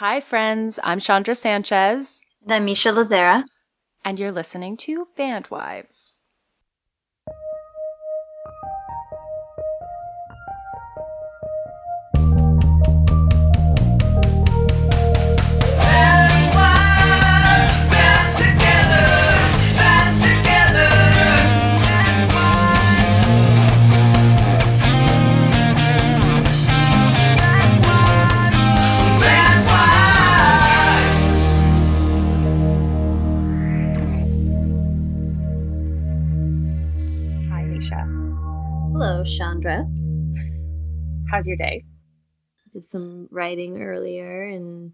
Hi, friends. I'm Chondra Sanchez. And I'm Misha Lazzara. And you're listening to Bandwives. How's your day? Did some writing earlier and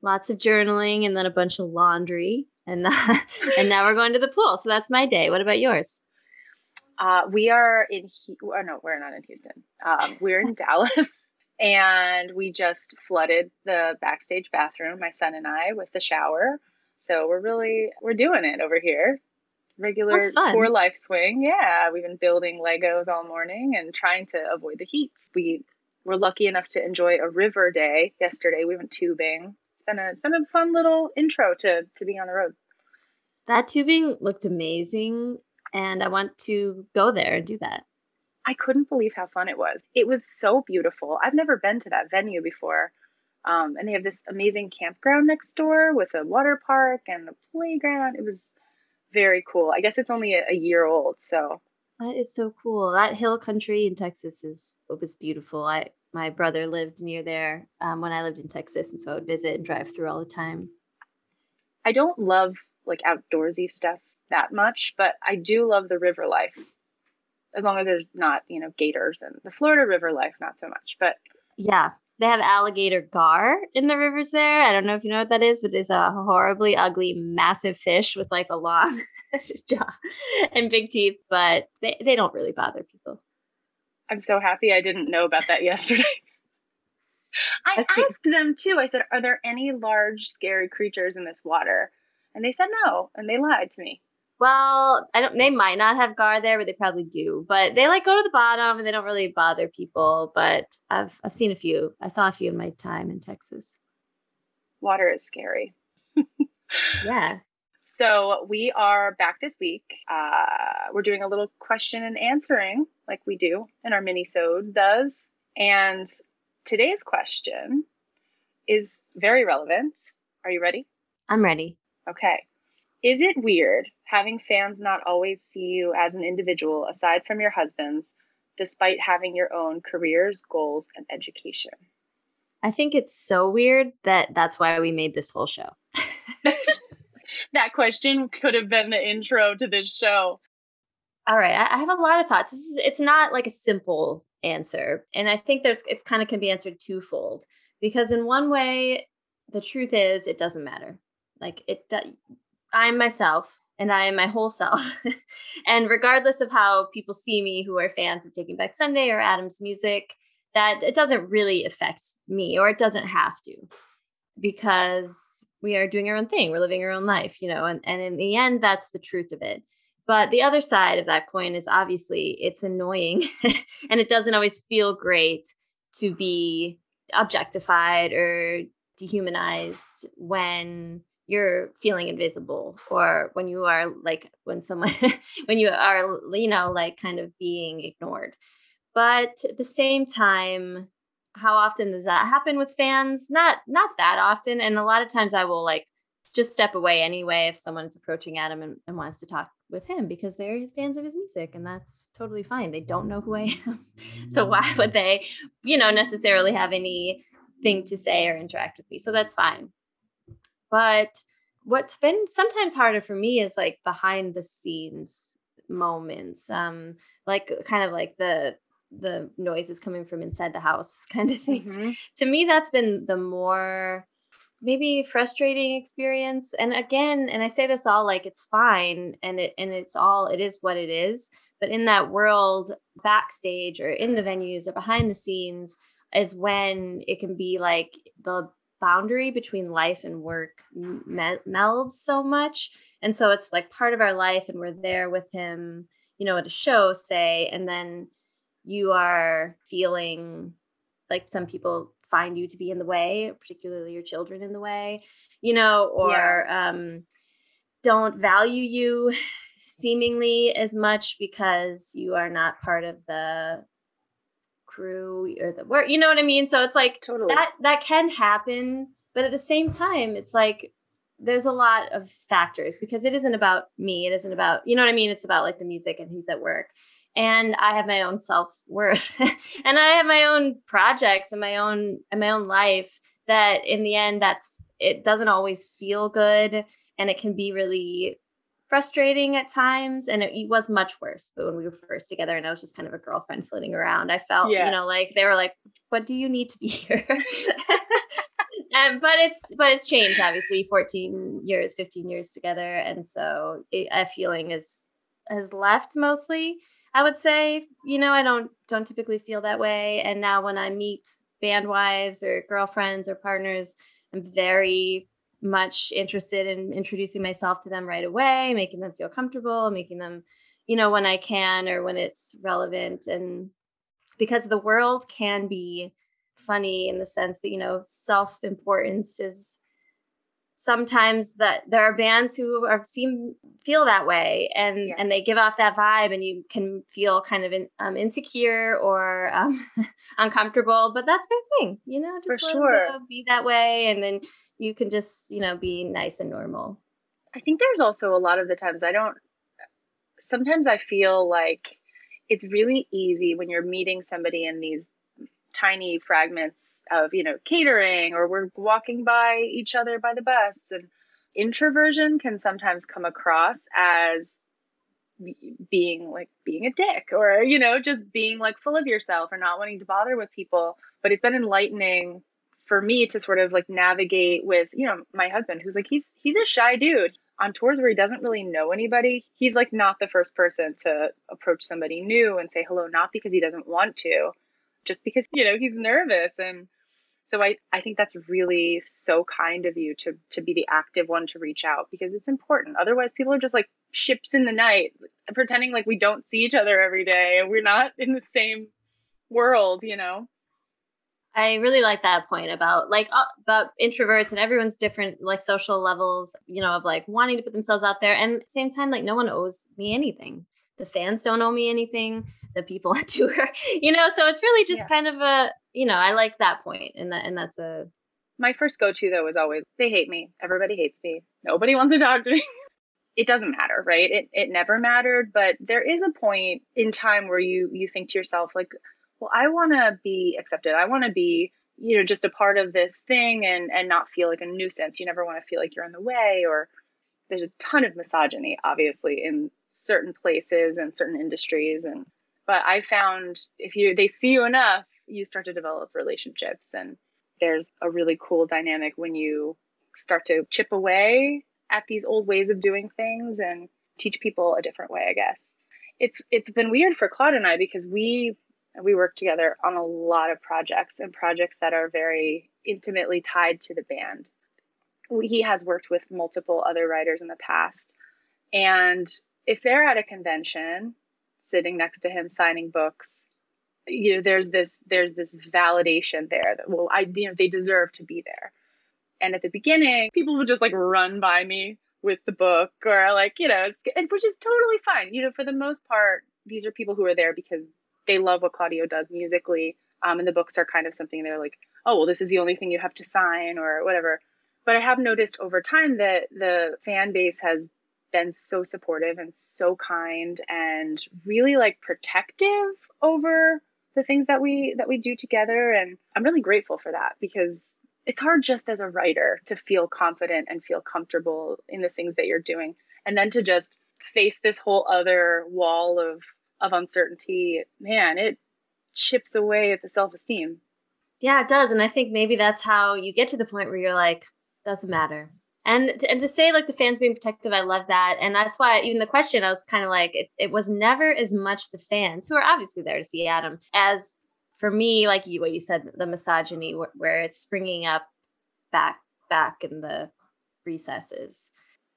lots of journaling and then a bunch of laundry. And, and now we're going to the pool. So that's my day. What about yours? Uh, we are in, oh, no, we're not in Houston. Um, we're in Dallas and we just flooded the backstage bathroom, my son and I, with the shower. So we're really, we're doing it over here regular poor life swing. Yeah, we've been building Legos all morning and trying to avoid the heat. We were lucky enough to enjoy a river day yesterday. We went tubing. It's been a it's been a fun little intro to to being on the road. That tubing looked amazing, and I want to go there and do that. I couldn't believe how fun it was. It was so beautiful. I've never been to that venue before. Um, and they have this amazing campground next door with a water park and a playground. It was very cool. I guess it's only a, a year old, so that is so cool. That hill country in Texas is it was beautiful. I my brother lived near there um, when I lived in Texas, and so I would visit and drive through all the time. I don't love like outdoorsy stuff that much, but I do love the river life. As long as there's not, you know, gators and the Florida river life, not so much. But yeah, they have alligator gar in the rivers there. I don't know if you know what that is, but it's a horribly ugly, massive fish with like a long jaw and big teeth, but they, they don't really bother people. I'm so happy I didn't know about that yesterday. I asked them too. I said, Are there any large, scary creatures in this water? And they said no, and they lied to me. Well, I don't. They might not have gar there, but they probably do. But they like go to the bottom, and they don't really bother people. But I've I've seen a few. I saw a few in my time in Texas. Water is scary. yeah. So we are back this week. Uh, we're doing a little question and answering, like we do in our mini-sode does. And today's question is very relevant. Are you ready? I'm ready. Okay. Is it weird having fans not always see you as an individual aside from your husband's, despite having your own careers, goals, and education? I think it's so weird that that's why we made this whole show. that question could have been the intro to this show. All right, I have a lot of thoughts. This is it's not like a simple answer, and I think there's it's kind of can be answered twofold because in one way, the truth is it doesn't matter. Like it, I'm myself and I am my whole self. and regardless of how people see me who are fans of Taking Back Sunday or Adam's music, that it doesn't really affect me or it doesn't have to because we are doing our own thing. We're living our own life, you know, and, and in the end, that's the truth of it. But the other side of that coin is obviously it's annoying and it doesn't always feel great to be objectified or dehumanized when you're feeling invisible or when you are like when someone when you are you know like kind of being ignored. But at the same time how often does that happen with fans? Not not that often and a lot of times i will like just step away anyway if someone's approaching adam and, and wants to talk with him because they're fans of his music and that's totally fine. They don't know who i am. So why would mm. they you know necessarily have anything to say or interact with me? So that's fine but what's been sometimes harder for me is like behind the scenes moments, um, like kind of like the the noises coming from inside the house kind of things. Mm-hmm. To me, that's been the more maybe frustrating experience. And again, and I say this all like it's fine and it and it's all it is what it is. But in that world, backstage or in the venues or behind the scenes, is when it can be like the boundary between life and work me- melds so much. And so it's like part of our life, and we're there with him, you know, at a show, say, and then you are feeling like some people find you to be in the way, particularly your children in the way, you know, or yeah. um, don't value you seemingly as much because you are not part of the crew or the work you know what i mean? So it's like totally. that that can happen but at the same time it's like there's a lot of factors because it isn't about me it isn't about you know what i mean? It's about like the music and he's at work. And i have my own self-worth and i have my own projects and my own and my own life that in the end that's it doesn't always feel good and it can be really frustrating at times and it, it, was much worse but when we were first together and i was just kind of a girlfriend flitting around i felt yeah. you know like they were like what do you need to be here and but it's but it's changed obviously 14 years 15 years together and so it, a feeling is has left mostly i would say you know i don't don't typically feel that way and now when i meet band wives or girlfriends or partners i'm very much interested in introducing myself to them right away, making them feel comfortable, making them, you know, when I can or when it's relevant. And because the world can be funny in the sense that, you know, self importance is sometimes that there are bands who are seem feel that way and yeah. and they give off that vibe and you can feel kind of in, um, insecure or um, uncomfortable but that's their thing you know just For sure. be that way and then you can just you know be nice and normal. I think there's also a lot of the times i don't sometimes i feel like it's really easy when you're meeting somebody in these tiny fragments of you know catering or we're walking by each other by the bus and introversion can sometimes come across as being like being a dick or you know just being like full of yourself or not wanting to bother with people. But it's been enlightening for me to sort of like navigate with, you know, my husband who's like he's he's a shy dude on tours where he doesn't really know anybody. He's like not the first person to approach somebody new and say hello not because he doesn't want to, just because, you know, he's nervous and so I, I think that's really so kind of you to to be the active one to reach out because it's important. Otherwise people are just like ships in the night pretending like we don't see each other every day and we're not in the same world, you know. I really like that point about like uh, about introverts and everyone's different like social levels, you know, of like wanting to put themselves out there and at the same time like no one owes me anything. The fans don't owe me anything, the people on tour, you know, so it's really just yeah. kind of a, you know, I like that point and that and that's a my first go to though was always they hate me. Everybody hates me. Nobody wants to talk to me. it doesn't matter, right? It it never mattered, but there is a point in time where you you think to yourself like well, I want to be accepted. I want to be, you know, just a part of this thing and and not feel like a nuisance. You never want to feel like you're in the way or there's a ton of misogyny obviously in certain places and certain industries and but I found if you they see you enough, you start to develop relationships and there's a really cool dynamic when you start to chip away at these old ways of doing things and teach people a different way, I guess. It's it's been weird for Claude and I because we we work together on a lot of projects and projects that are very intimately tied to the band. He has worked with multiple other writers in the past. And if they're at a convention, sitting next to him signing books, you know, there's this there's this validation there that well, I you know, they deserve to be there. And at the beginning, people would just like run by me with the book or like, you know, and which is totally fine. You know, for the most part, these are people who are there because they love what Claudio does musically. Um, and the books are kind of something they're like, oh, well, this is the only thing you have to sign or whatever. But I have noticed over time that the fan base has been so supportive and so kind and really like protective over the things that we that we do together and I'm really grateful for that because it's hard just as a writer to feel confident and feel comfortable in the things that you're doing and then to just face this whole other wall of of uncertainty, man, it chips away at the self esteem. Yeah, it does. And I think maybe that's how you get to the point where you're like, doesn't matter. And to, and to say like the fans being protective, I love that. And that's why even the question, I was kind of like, it, it was never as much the fans who are obviously there to see Adam as for me, like you, what you said, the misogyny where, where it's springing up back, back in the recesses.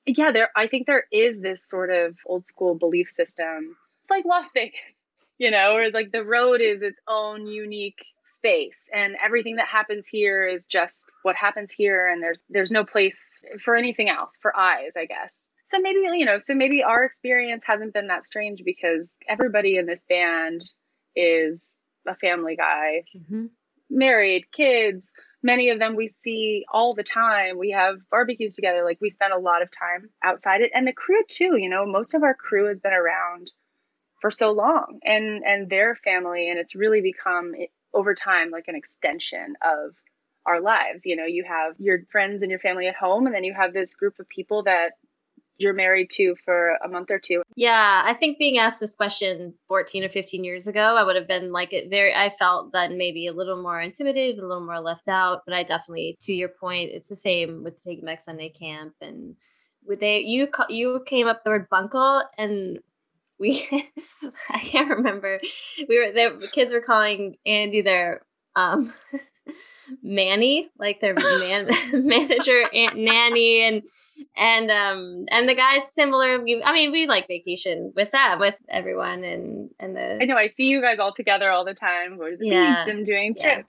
Yeah, there, I think there is this sort of old school belief system like Las Vegas. you know, or like the road is its own unique space. And everything that happens here is just what happens here. And there's there's no place for anything else for eyes i guess. So maybe you know so maybe our experience hasn't been that strange because everybody in this band is a family guy. Mm-hmm. married kids many of them we see all the time. We have barbecues together. Like we spend a lot of time outside. It and the crew too you know most of our crew has been around for so long and and their family and it's really become over time like an extension of our lives. You know you have your friends and your family at home and then you have this group of people that you're married to for a month or two. Yeah i think being asked this question 14 or 15 years ago i would have been like very i felt then maybe a little more intimidated a little more left out but i definitely to your point it's the same with taking back sunday camp and with they you you came up the word bunkle and we I can't remember. We were the kids were calling Andy their um Manny, like their man manager, aunt nanny, and and um and the guys similar. I mean, we like vacation with that with everyone, and and the. I know I see you guys all together all the time, going to the yeah, beach and doing yeah.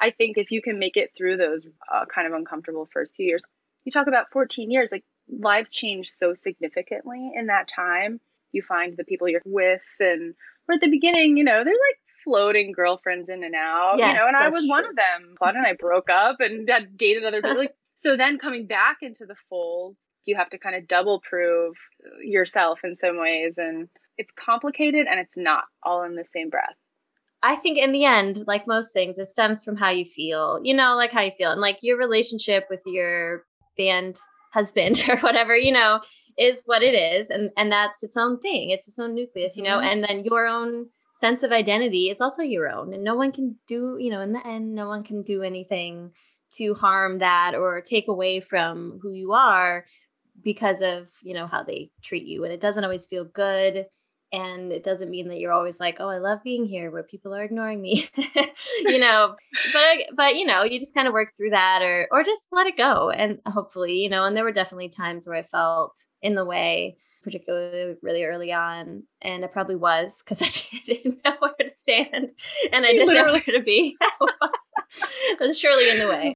I think if you can make it through those uh, kind of uncomfortable first few years, you talk about 14 years, like lives change so significantly in that time you find the people you're with and or at the beginning, you know, they're like floating girlfriends in and out. Yes, you know, and I was true. one of them. Claude and I broke up and dated other people. Like so then coming back into the fold, you have to kind of double prove yourself in some ways and it's complicated and it's not all in the same breath. I think in the end, like most things, it stems from how you feel, you know, like how you feel and like your relationship with your band husband or whatever, you know, is what it is and and that's its own thing it's its own nucleus you know mm-hmm. and then your own sense of identity is also your own and no one can do you know in the end no one can do anything to harm that or take away from who you are because of you know how they treat you and it doesn't always feel good and it doesn't mean that you're always like oh i love being here where people are ignoring me you know? But but you know you just kind of work through that or or just let it go and hopefully you know and there were definitely times where i felt in the way particularly really early on and it probably was because i didn't know where to stand and i didn't know where to be. It was surely in the way.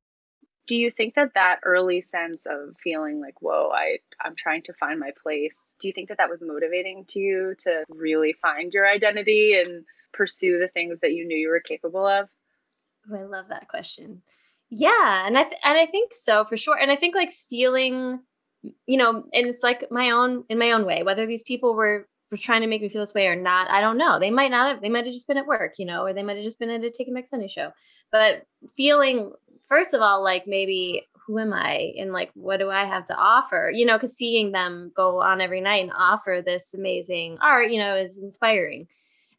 Do you think that that early sense of feeling like whoa i i'm trying to find my place do you think that that was motivating to you to really find your identity and pursue the things that you knew you were capable of? Oh, i love that question. Yeah and i th- and i think so for sure. And i think like feeling you know and it's like my own in my own way whether these people were were trying to make me feel this way or not i don't know. They might not have they might have just been at work you know or they might have just been at a Taking Back Sunday show. But feeling first of all like maybe who am I and like what do I have to offer? You know, because seeing them go on every night and offer this amazing art, you know, is inspiring.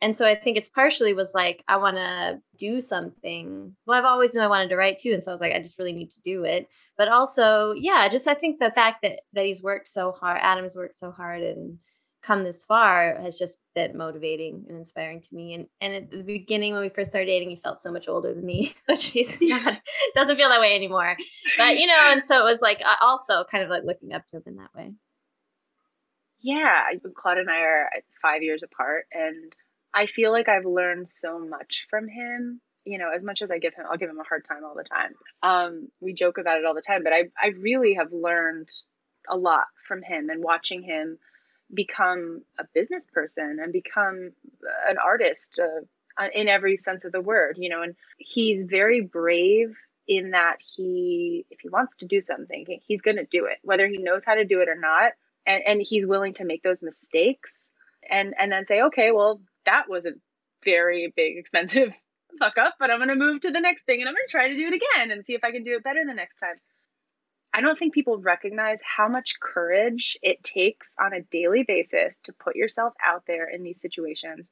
And so I think it's partially was like I want to do something. Well, I've always known I wanted to write too, and so I was like, I just really need to do it. But also, yeah, just I think the fact that that he's worked so hard, Adam has worked so hard, and come this far has just been motivating and inspiring to me. And and at the beginning when we first started dating, he felt so much older than me, which he's not doesn't feel that way anymore. But you know, and so it was like also kind of like looking up to him in that way. Yeah, Claude and I are five years apart, and I feel like I've learned so much from him. You know, as much as I give him, I'll give him a hard time all the time. Um, we joke about it all the time, but I I really have learned a lot from him and watching him become a business person and become an artist uh, in every sense of the word, you know, and he's very brave in that he, if he wants to do something, he's going to do it, whether he knows how to do it or not. And, and he's willing to make those mistakes and, and then say, okay, well, that was a very big, expensive fuck up, but I'm going to move to the next thing and I'm going to try to do it again and see if I can do it better the next time. I don't think people recognize how much courage it takes on a daily basis to put yourself out there in these situations,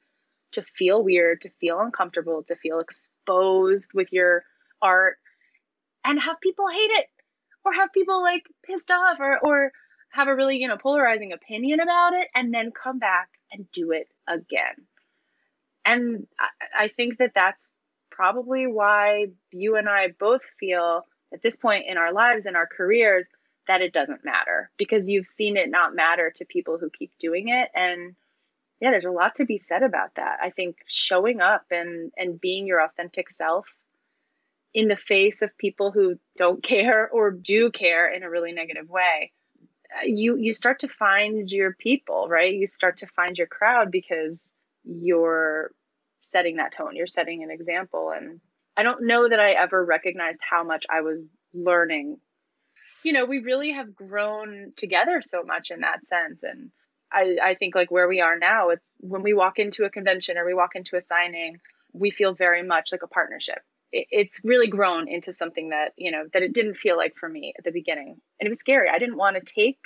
to feel weird, to feel uncomfortable, to feel exposed with your art and have people hate it or have people like pissed off or or have a really, you know, polarizing opinion about it and then come back and do it again. And I, I think that that's probably why you and I both feel at this point in our lives and our careers that it doesn't matter because you've seen it not matter to people who keep doing it. And yeah, there's a lot to be said about that. I think showing up and and being your authentic self in the face of people who don't care or do care in a really negative way you you start to find your people right? You start to find your crowd because you're setting that tone. You're setting an example. And i don't know that i ever recognized how much i was learning. You know we really have grown together so much in that sense. And i i think like where we are now it's when we walk into a convention or we walk into a signing we feel very much like a partnership. It's really grown into something that you know that it didn't feel like for me at the beginning. And it was scary. I didn't want to take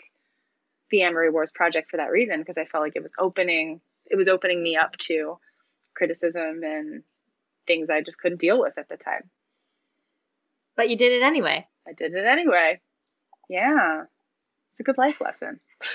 the Amory Wars project for that reason because i felt like it was opening it was opening me up to criticism and things i just couldn't deal with at the time. But you did it anyway. I did it anyway. Yeah. It's a good life lesson.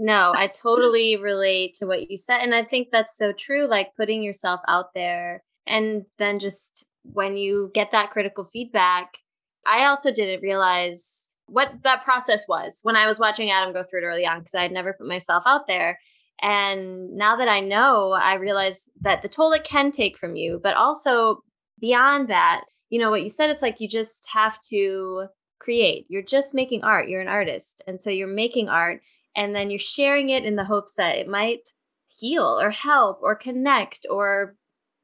No i totally relate to what you said and i think that's so true like putting yourself out there and then just when you get that critical feedback, I also didn't realize what that process was when I was watching Adam go through it early on because I had never put myself out there. And now that I know, I realize that the toll it can take from you, but also beyond that, you know, what you said, it's like you just have to create. You're just making art. You're an artist. And so you're making art and then you're sharing it in the hopes that it might heal or help or connect or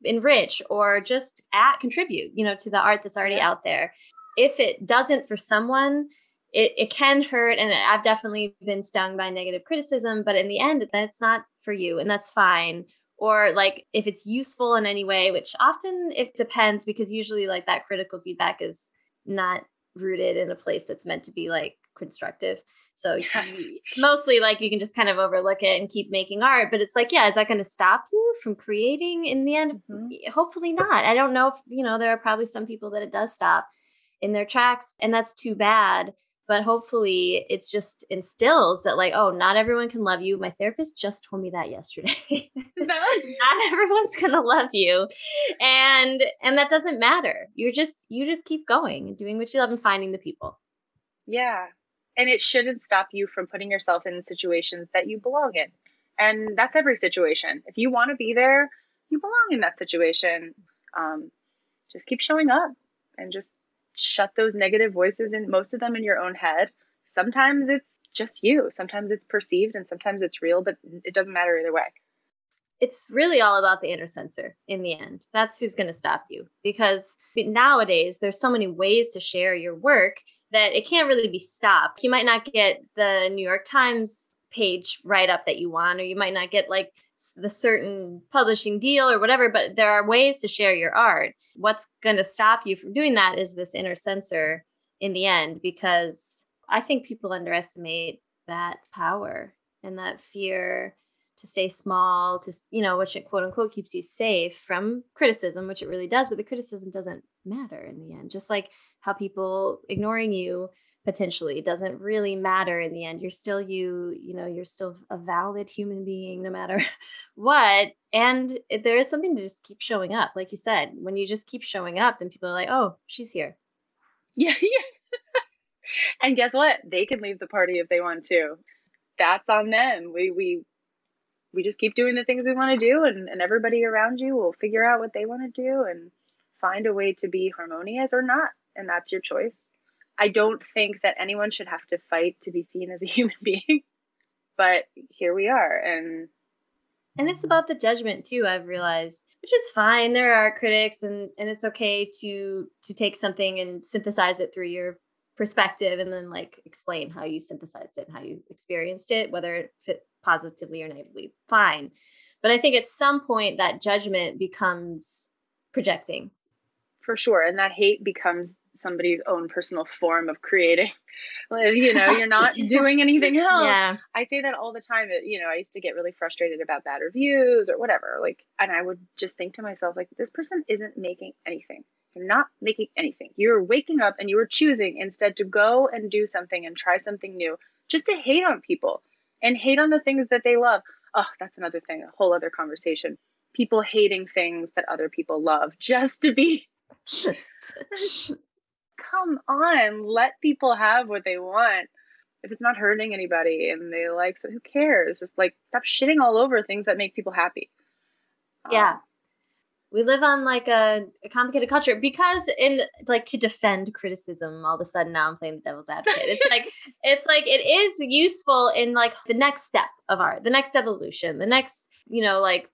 enrich or just add contribute you know to the art that's already yeah. out there if it doesn't for someone it, it can hurt and i've definitely been stung by negative criticism but in the end that's not for you and that's fine or like if it's useful in any way which often it depends because usually like that critical feedback is not rooted in a place that's meant to be like constructive so yes. you, mostly like you can just kind of overlook it and keep making art. But it's like, yeah, is that going to stop you from creating in the end? Mm-hmm. Hopefully not. I don't know if, you know, there are probably some people that it does stop in their tracks and that's too bad. But hopefully it's just instills that like, oh, not everyone can love you. My therapist just told me that yesterday. not everyone's gonna love you. And and that doesn't matter. You're just you just keep going and doing what you love and finding the people. Yeah, and it shouldn't stop you from putting yourself in situations that you belong in. And that's every situation. If you want to be there, you belong in that situation. Um, just keep showing up and just shut those negative voices in, most of them in your own head. Sometimes it's just you, sometimes it's perceived, and sometimes it's real, but it doesn't matter either way. It's really all about the inner censor in the end. That's who's going to stop you because nowadays there's so many ways to share your work that it can't really be stopped. You might not get the New York Times page write up that you want, or you might not get like the certain publishing deal or whatever, but there are ways to share your art. What's going to stop you from doing that is this inner censor in the end, because I think people underestimate that power and that fear to stay small, to, you know, which it quote unquote keeps you safe from criticism, which it really does, but the criticism doesn't matter in the end. Just like how people ignoring you potentially It doesn't really matter in the end. You're still you, you know, you're still a valid human being no matter what. And there is something to just keep showing up. Like you said, when you just keep showing up, then people are like, oh, she's here. Yeah, yeah. and guess what? They can leave the party if they want to. That's on them. We we we just keep doing the things we want to do and, and everybody around you will figure out what they want to do and find a way to be harmonious or not and that's your choice. I don't think that anyone should have to fight to be seen as a human being. but here we are. And and it's about the judgment too i've realized which is fine. There are critics and and it's okay to to take something and synthesize it through your perspective and then like explain how you synthesized it and how you experienced it whether it fit positively or negatively fine. But i think at some point that judgment becomes projecting. For sure. And that hate becomes somebody's own personal form of creating. You know you're not doing anything else. Yeah. i say that all the time. You know i used to get really frustrated about bad reviews or whatever. Like and i would just think to myself like this person isn't making anything. You're not making anything. You're waking up and you are choosing instead to go and do something and try something new just to hate on people and hate on the things that they love. Oh that's another thing a whole other conversation. People hating things that other people love just to be come on, let people have what they want. if it's not hurting anybody and they like so who cares? Just like stop shitting all over things that make people happy. Yeah. Um, we live on like a, a, complicated culture because in like to defend criticism all of a sudden now i'm playing the devil's advocate. It's like it's like it is useful in like the next step of art the next evolution the next you know like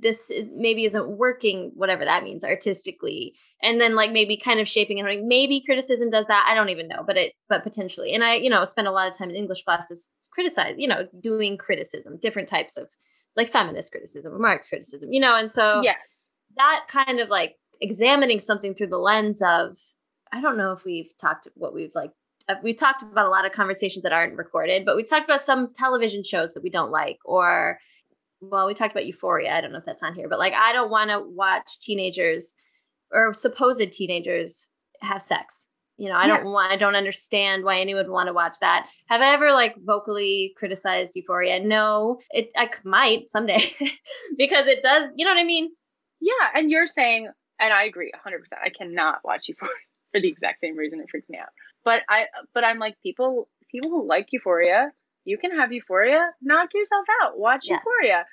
this is maybe isn't working whatever that means artistically. And then like maybe kind of shaping it maybe criticism does that i don't even know but it but potentially. And i you know spend a lot of time in english classes criticize you know doing criticism different types of like feminist criticism or marx criticism you know? And so yes. that kind of like examining something through the lens of i don't know if we've talked what we've like uh, we've talked about a lot of conversations that aren't recorded but we talked about some television shows that we don't like or well, we talked about Euphoria. I don't know if that's on here, but like I don't want to watch teenagers or supposed teenagers have sex. You know, I don't want I don't understand why anyone would want to watch that. Have I ever like vocally criticized Euphoria? No. It I might someday because it does, you know what I mean? Yeah, and you're saying and I agree 100%. I cannot watch Euphoria for the exact same reason it freaks me out. But I but I'm like people people who like Euphoria you can have euphoria, knock yourself out, watch yeah. euphoria.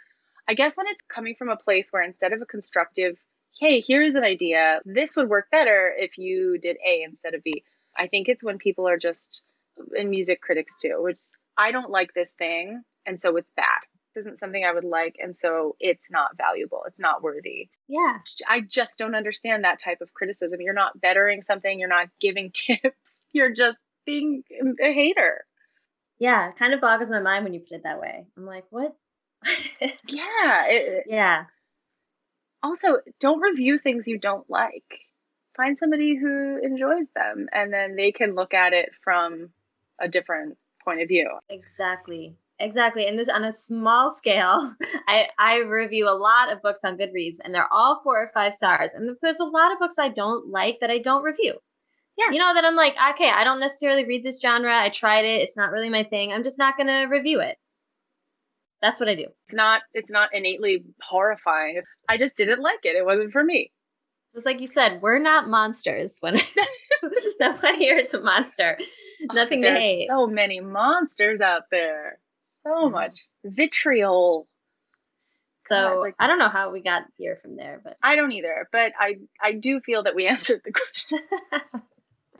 I guess when it's coming from a place where instead of a constructive, hey, here's an idea, this would work better if you did A instead of B. I think it's when people are just, and music critics too, which I don't like this thing, and so it's bad. This isn't something I would like, and so it's not valuable. It's not worthy. Yeah. I just don't understand that type of criticism. You're not bettering something, you're not giving tips, you're just being a hater. Yeah, it kind of boggles my mind when you put it that way. I'm like, what? yeah. It, yeah. Also, don't review things you don't like. Find somebody who enjoys them and then they can look at it from a different point of view. Exactly. Exactly. And this on a small scale, I, I review a lot of books on Goodreads and they're all four or five stars. And there's a lot of books I don't like that I don't review. Yeah. You know, that I'm like, okay, I don't necessarily read this genre. I tried it. It's not really my thing. I'm just not going to review it. That's what I do. It's not it's not innately horrifying. I just didn't like it. It wasn't for me. Just like you said, we're not monsters. When no one here is a monster. Oh, Nothing to hate. So many monsters out there. So mm-hmm. much vitriol. So God, like, I don't know how we got here from there, but I don't either. But I I do feel that we answered the question.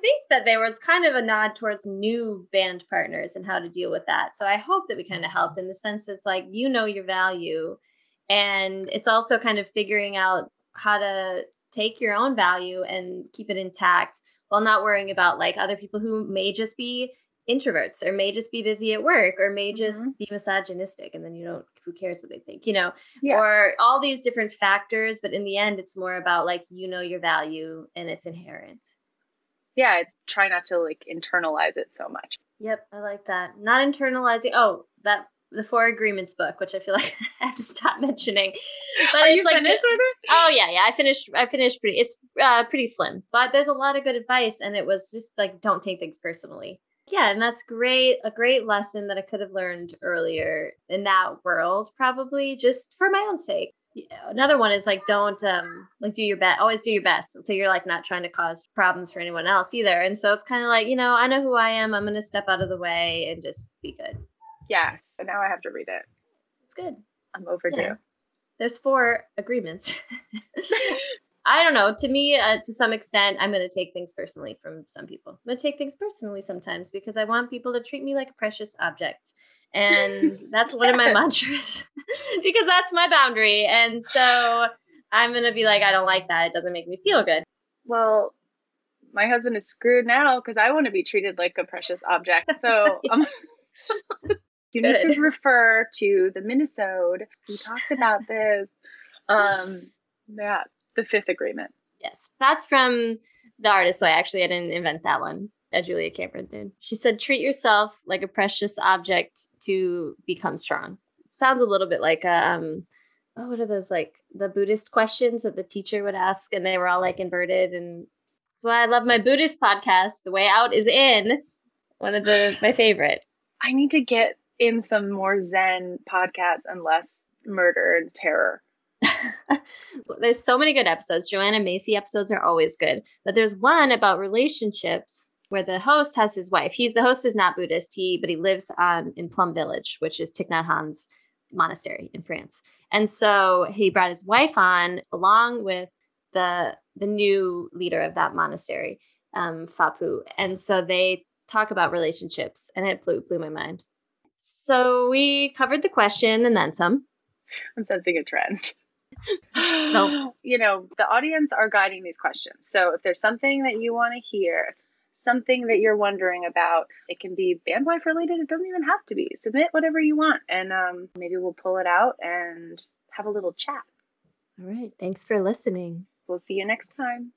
Think that there was kind of a nod towards new band partners and how to deal with that. So I hope that we kind of helped in the sense it's like you know your value and it's also kind of figuring out how to take your own value and keep it intact while not worrying about like other people who may just be introverts or may just be busy at work or may just mm-hmm. be misogynistic and then you don't who cares what they think you know yeah. or all these different factors but in the end it's more about like you know your value and it's inherent yeah, it's try not to like internalize it so much. Yep, I like that. Not internalizing. Oh, that the Four Agreements book, which I feel like I have to stop mentioning. But Are it's you like finished with it? Oh yeah, yeah. I finished. I finished pretty. It's uh, pretty slim, but there's a lot of good advice, and it was just like don't take things personally. Yeah, and that's great. A great lesson that I could have learned earlier in that world, probably just for my own sake another one is like don't um like do your best always do your best so you're like not trying to cause problems for anyone else either. And so it's kind of like you know i know who i am i'm gonna step out of the way and just be good. Yes but now i have to read it. It's good. I'm overdue. Yeah. there's four agreements. I don't know. To me uh, to some extent i'm gonna take things personally from some people. I'm gonna take things personally sometimes because i want people to treat me like a precious object and that's one of my mantras because that's my boundary. And so I'm going to be like, I don't like that. It doesn't make me feel good. Well, my husband is screwed now because I want to be treated like a precious object. So um, you need to refer to the minisode. We talked about this. Um, yeah, the fifth agreement. Yes, that's from the artist way. Actually, I didn't invent that one. That Julia Cameron did. She said, treat yourself like a precious object to become strong. sounds a little bit like a, um, oh, what are those like the Buddhist questions that the teacher would ask, and they were all like inverted. And that's why I love my Buddhist podcast. The Way Out is in one of the my favorite. I need to get in some more Zen podcasts and less murder and terror. there's so many good episodes. Joanna Macy episodes are always good, but there's one about relationships where the host has his wife. He's the host is not Buddhist, he but he lives on in Plum Village, which is Thich Nhat Hanh's monastery in France. And so he brought his wife on along with the the new leader of that monastery, um, Phap Huu. And so they talk about relationships, and it blew blew my mind. So we covered the question and then some. I'm sensing a trend. no. You know, the audience are guiding these questions. So if there's something that you want to hear, something that you're wondering about, it can be band wife related. It doesn't even have to be. Submit whatever you want, and um, maybe we'll pull it out and have a little chat. All right. Thanks for listening. We'll see you next time.